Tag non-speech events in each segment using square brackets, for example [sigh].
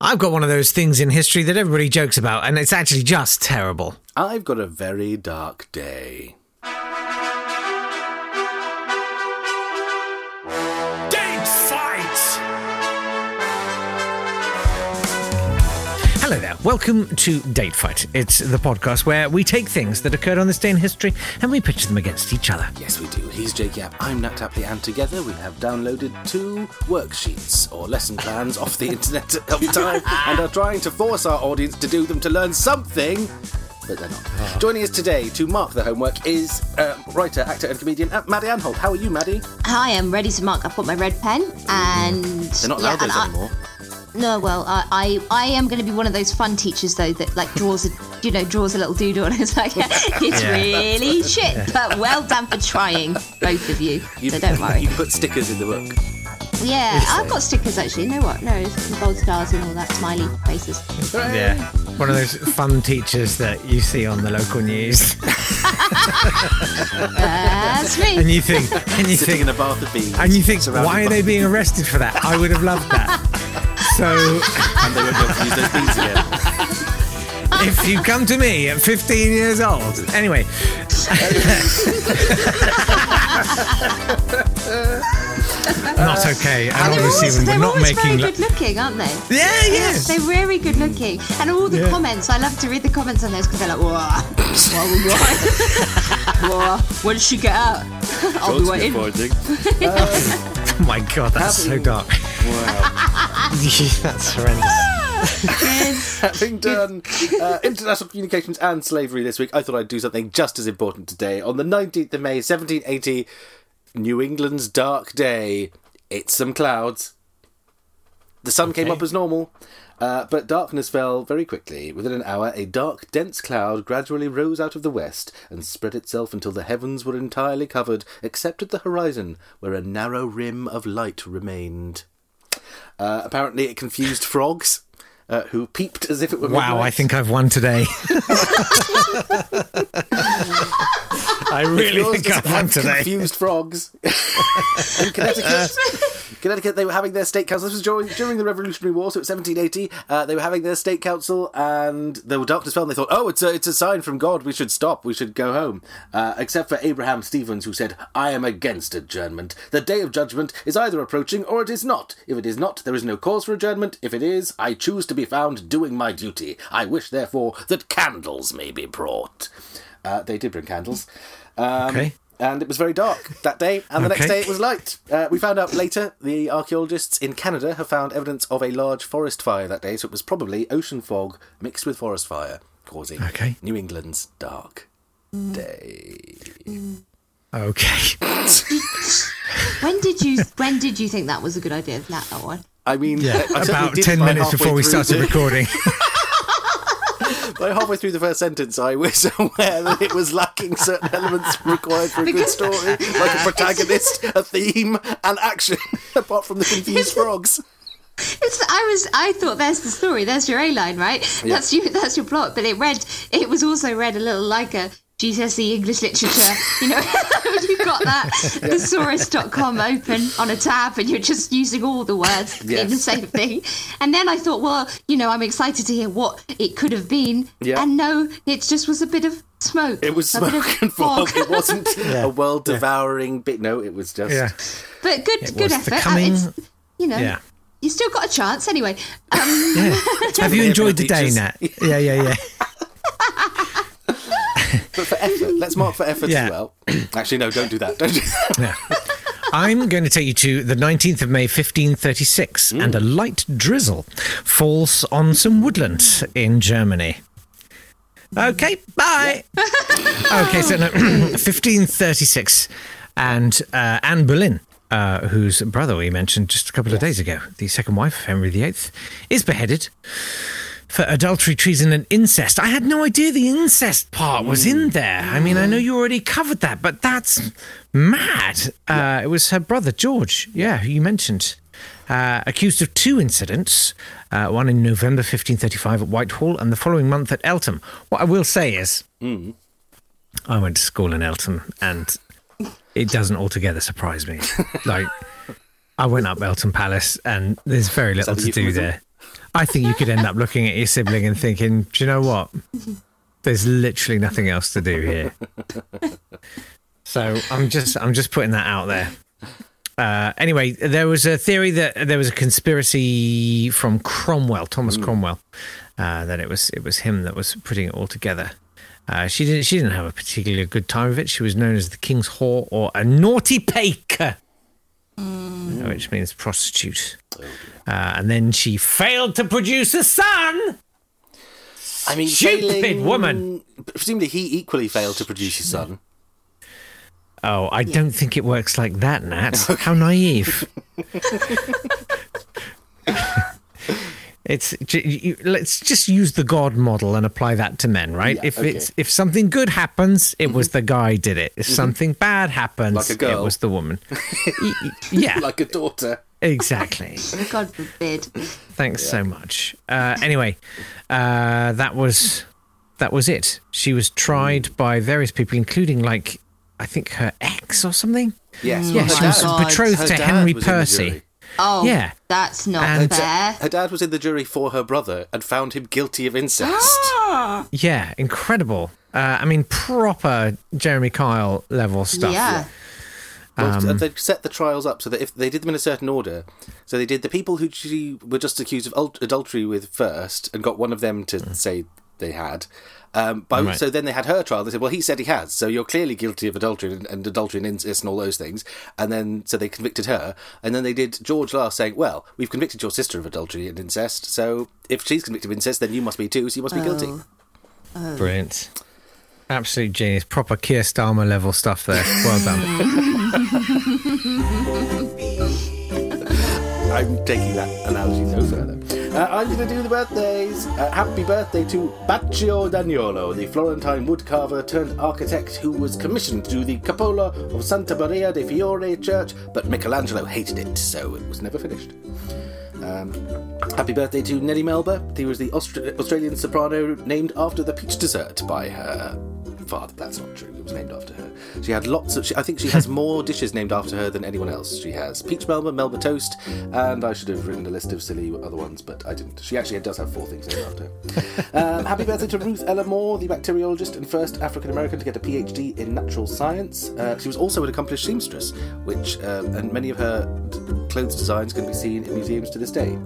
I've got one of those things in history that everybody jokes about, and it's actually just terrible. I've got a very dark day. Hello there. Welcome to Date Fight. It's the podcast where we take things that occurred on this day in history and we pitch them against each other. Yes, we do. He's Jake Yapp, I'm Nat Tapley, and together we have downloaded two worksheets or lesson plans off the internet of time and are trying to force our audience to do them to learn something. But they're not. Joining us today to mark the homework is uh, writer, actor, and comedian uh, Maddie Anholt. How are you, Maddie? Hi, I'm ready to mark. I've got my red pen, and They're not yeah, allowed those and I- anymore. No, well, I, I, I am going to be one of those fun teachers though that like draws a, you know, draws a little doodle, and it's like [laughs] [laughs] it's Yeah. really shit, but well done for trying, both of you. You, so don't worry. you put stickers in the book. Yeah, I've got stickers actually. You know what? No, it's gold stars and all that smiley faces. Yeah. One of those fun teachers that you see on the local news. [laughs] That's me. and you think, and you Sitting think, in a bath of beans. and you think, surrounded why are they being arrested for that? I would have loved that. So [laughs] And they won't be able to use those beans again. if you come to me at 15 years old, anyway, [laughs] not okay. And And they're, obviously, always, we're they're very good looking, aren't they? Yeah, yes. They're very good looking. And all the Yeah. comments, I love to read the comments on those because they're like, whoa, whoa, whoa, whoa, [laughs] when did she get out? I'll be waiting. Oh my god, that's so Having- [laughs] dark. that's horrendous. [laughs] Having done uh, international communications and slavery this week, I thought I'd do something just as important today. On the 19th of May, 1780, New England's dark day. It's some clouds. The sun came up as normal, uh, but darkness fell very quickly. Within an hour, a dark, dense cloud gradually rose out of the west and spread itself until the heavens were entirely covered, except at the horizon, where a narrow rim of light remained. Uh, apparently, it confused frogs. Uh, who peeped as if it were Wow, I think I've won today. [laughs] I really think I've won today. Confused frogs. [laughs] In Connecticut, Connecticut, they were having their state council. This was during, during the Revolutionary War, so it's 1780. Uh, they were having their state council, and there were darkness fell, and they thought, "Oh, it's a it's a sign from God. We should stop. We should go home." Uh, except for Abraham Stevens, who said, "I am against adjournment. The day of judgment is either approaching or it is not. If it is not, there is no cause for adjournment. If it is, I choose to be found doing my duty. I wish, therefore, that candles may be brought." Uh, they did bring candles. Um, Okay. and it was very dark that day, and the next day it was light. Uh, we found out later the archaeologists in Canada have found evidence of a large forest fire that day, so it was probably ocean fog mixed with forest fire causing Okay. New England's dark day. Okay. [laughs] When did you when did you think that was a good idea? That, that one. I mean, Yeah, [laughs] I certainly about 10 minutes before we started the- recording. [laughs] [laughs] By halfway through the first sentence, I was aware that it was lacking certain elements required for a good story, like a protagonist, a theme, and action, apart from the confused frogs. It's, I was I thought there's the story. There's your A line, right? That's you. That's your plot. But it read. It was also read a little like a GCSE English literature. You know, [laughs] you've got that thesaurus.com open on a tab, and you're just using all the words in the same thing. And then I thought, well, you know, I'm excited to hear what it could have been. Yeah. And no, it just was a bit of smoke. It was a bit of smoke and fog. It wasn't [laughs] Yeah. a world devouring bit. No, it was just. yeah. But good, It good effort. the Uh, coming- it's, you know, Yeah. you still got a chance anyway. Um, Yeah. Have you enjoyed the day, teachers. Nat? Yeah, yeah, yeah. [laughs] But for effort, let's mark for effort Yeah. as well. Actually, no, don't do that. Don't do that. yeah. I'm going to take you to the 19th of May, 1536, and a light drizzle falls on some woodland in Germany. Okay, bye. [laughs] okay, so no, [clears throat] 1536, and uh, Anne Boleyn, uh, whose brother we mentioned just a couple of days ago, the second wife of Henry VIII, is beheaded for adultery, treason, and incest. I had no idea the incest part was in there. I mean, I know you already covered that, but that's mad. Uh, it was her brother, George, yeah, who you mentioned. Uh, accused of two incidents, uh, one in November 1535 at Whitehall and the following month at Eltham. What I will say is, I went to school in Eltham and it doesn't altogether surprise me. [laughs] like, I went up Eltham Palace and there's very little to do there. I think you could end up looking at your sibling and thinking, do you know what? There's literally nothing else to do here. So I'm just I'm just putting that out there. Uh, anyway, there was a theory that there was a conspiracy from Cromwell, Thomas Cromwell, uh, that it was it was him that was putting it all together. Uh, she didn't she didn't have a particularly good time of it. She was known as the King's Whore or a naughty paker, which means prostitute. Uh, and then she failed to produce a son. I mean, Stupid failing- woman. Presumably, he equally failed to produce his son. Oh, I don't think it works like that, Nat. [laughs] How naive. [laughs] it's let's just use the God model and apply that to men, right? Yeah, if okay. Mm-hmm. it's if something good happens, it was the guy did it. If something bad happens, Like a girl. it was the woman. [laughs] Y- y- yeah, [laughs] Like a daughter. exactly. [laughs] God forbid. Thanks so much. Uh, anyway, uh, that was that was it. She was tried by various people, including like I think her ex or something. Yes. Yeah, her she was dad- betrothed her to Henry was in the Percy. Jury. Oh, Yeah. that's not And- fair. Her dad was in the jury for her brother and found him guilty of incest. Ah! Yeah, incredible. Uh, I mean, proper Jeremy Kyle level stuff. yeah. Well, Um, they set the trials up so that if they did them in a certain order, so they did the people who she were just accused of adultery with first, and got one of them to say they had. Um, by. Right. So then they had her trial. They said, "Well, he said he has, so you're clearly guilty of adultery and, and adultery and incest and all those things." And then so they convicted her, and then they did George last, saying, "Well, we've convicted your sister of adultery and incest, so if she's convicted of incest, then you must be too, so you must be guilty." Oh. Brilliant. Absolute genius. Proper Keir Starmer level stuff there. Well done. [laughs] I'm taking that analogy no further. Uh, I'm going to do the birthdays. Uh, happy birthday to Baccio d'Agnolo, the Florentine woodcarver turned architect who was commissioned to do the cupola of Santa Maria de Fiore church, but Michelangelo hated it, so it was never finished. Um, happy birthday to Nellie Melba. He was the Austra- Australian soprano named after the peach dessert by her father. That's not true. It was named after her. She had lots of. She, I think she has [laughs] more dishes named after her than anyone else. She has peach Melba, Melba toast, and I should have written a list of silly other ones, but I didn't. She actually does have four things named after her. [laughs] Um, happy birthday to Ruth Ella Moore, the bacteriologist and first African American to get a PhD in natural science. Uh, she was also an accomplished seamstress, which um, and many of her clothes designs can be seen in museums to this day.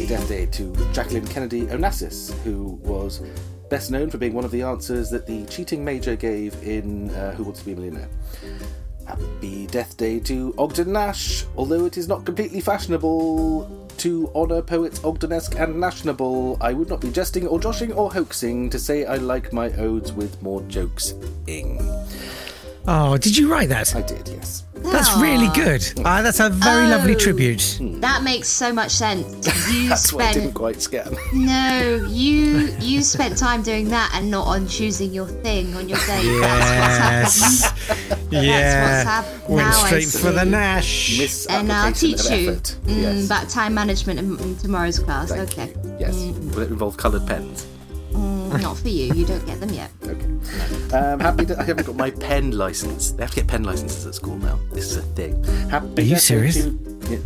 Happy Death Day to Jacqueline Kennedy Onassis, who was best known for being one of the answers that the cheating major gave in uh, Who Wants to Be a Millionaire. Happy Death Day to Ogden Nash, although it is not completely fashionable to honour poets Ogdenesque and Nashionable, I would not be jesting or joshing or hoaxing to say I like my odes with more jokes ing. Oh, did you write that? I did, yes. That's really good. Ah, that's a very lovely Oh. tribute. That makes so much sense. [laughs] You That's why I didn't spent quite scan. no, you you spent time doing that and not on choosing your thing on your day. That's what's happened. [laughs] Yes. yeah. happened. Went Now straight for the. Nash. And I'll teach you mm, yes. about time management in, in tomorrow's class. Thank okay. you. Yes. Will it involve coloured pens? Mm, not for you. You don't get them yet. Okay. Um, happy that I haven't got my pen license. They have to get pen licenses at school now. This is a thing. Happy Are you serious? to- yeah.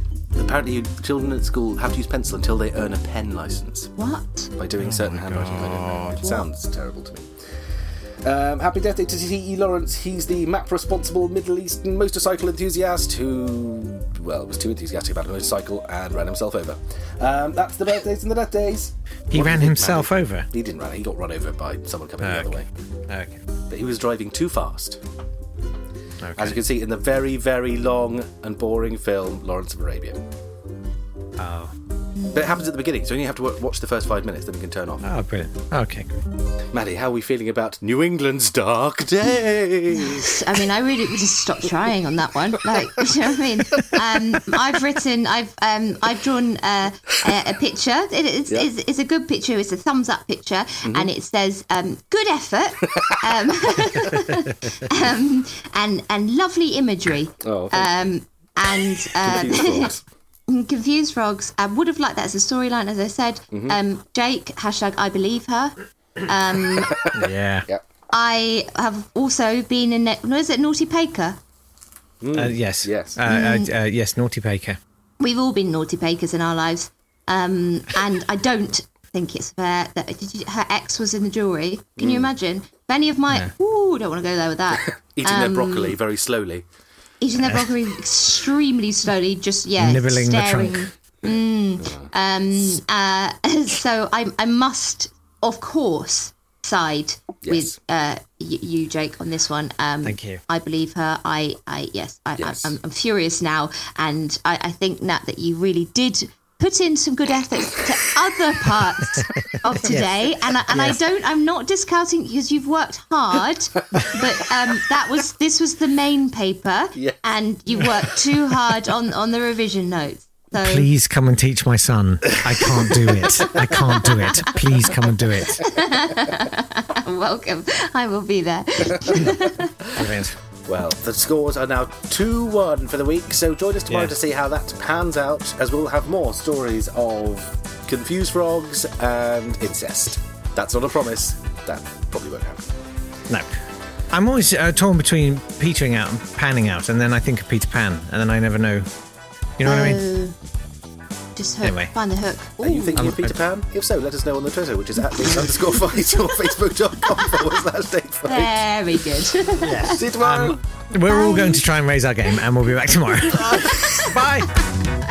Apparently, you, children at school have to use pencil until they earn a pen license What? by doing certain handwriting. I don't know. It sounds terrible to me. Um, happy birthday to T.E. Lawrence. He's the map responsible Middle Eastern motorcycle enthusiast who, well, was too enthusiastic about a motorcycle and ran himself over. Um, that's the birthdays and the death days. He What ran himself over. He didn't run. He got run over by someone coming the other way. Okay. But he was driving too fast. Okay. As you can see in the very, very long and boring film Lawrence of Arabia. Oh. But it happens at the beginning, so you only have to watch the first five minutes, then you can turn off. Oh, brilliant. Okay, great. Maddie, how are we feeling about New England's dark days? I mean, I really would just stop trying on that one. Like, [laughs] you know what I mean? Um, I've written, I've, um, I've drawn uh, a, a picture. It, it's, Yeah. it's, it's a good picture. It's a thumbs up picture, and it says, um, "Good effort," um, [laughs] um, and and lovely imagery. Oh, Um, and uh. [laughs] Confused Frogs. I would have liked that as a storyline, as I said. Mm-hmm. Um, Jake, hashtag I believe her. Um, [laughs] Yeah. Yeah. I have also been in, was it Naughty Paker? Uh, yes. Yes. Uh, uh, uh, yes, Naughty Baker. we've all been naughty bakers in our lives, um, and I don't think it's fair that did you, her ex was in the jury. Can Mm. you imagine? If any of my, ooh, don't want to go there with that. [laughs] Eating their broccoli very slowly. Eating their broccoli [laughs] extremely slowly, just yeah, Nibbling the staring. trunk. Mm, um, uh, so I, I must, of course, side Yes. with uh, you, Jake, on this one. Um, Thank you. I believe her. I, I yes, I, Yes. I, I'm, I'm furious now, and I, I think Nat that you really did put in some good effort to other parts [laughs] of today, and I, and I don't. I'm not discounting because you've worked hard, but um, that was this was the main paper, [laughs] and you worked too hard on on the revision notes. So Please come and teach my son. I can't do it. I can't do it. Please come and do it. [laughs] welcome. I will be there. [laughs] Brilliant. Well, the scores are now 2 1 for the week, so join us tomorrow Yeah. to see how that pans out, as we'll have more stories of confused frogs and incest. That's not a promise. That probably won't happen. No. I'm always uh, torn between petering out and panning out, and then I think of Peter Pan, and then I never know. You know what I mean? Just hook, Anyway. find the hook. Are you Ooh. thinking of Peter Pan? If so, let us know on the Twitter, which is at dates underscore fight or facebook.com [laughs] forward slash date fight. Very good. See you um, tomorrow. We're all going to try and raise our game, and we'll be back tomorrow. [laughs] Bye. [laughs]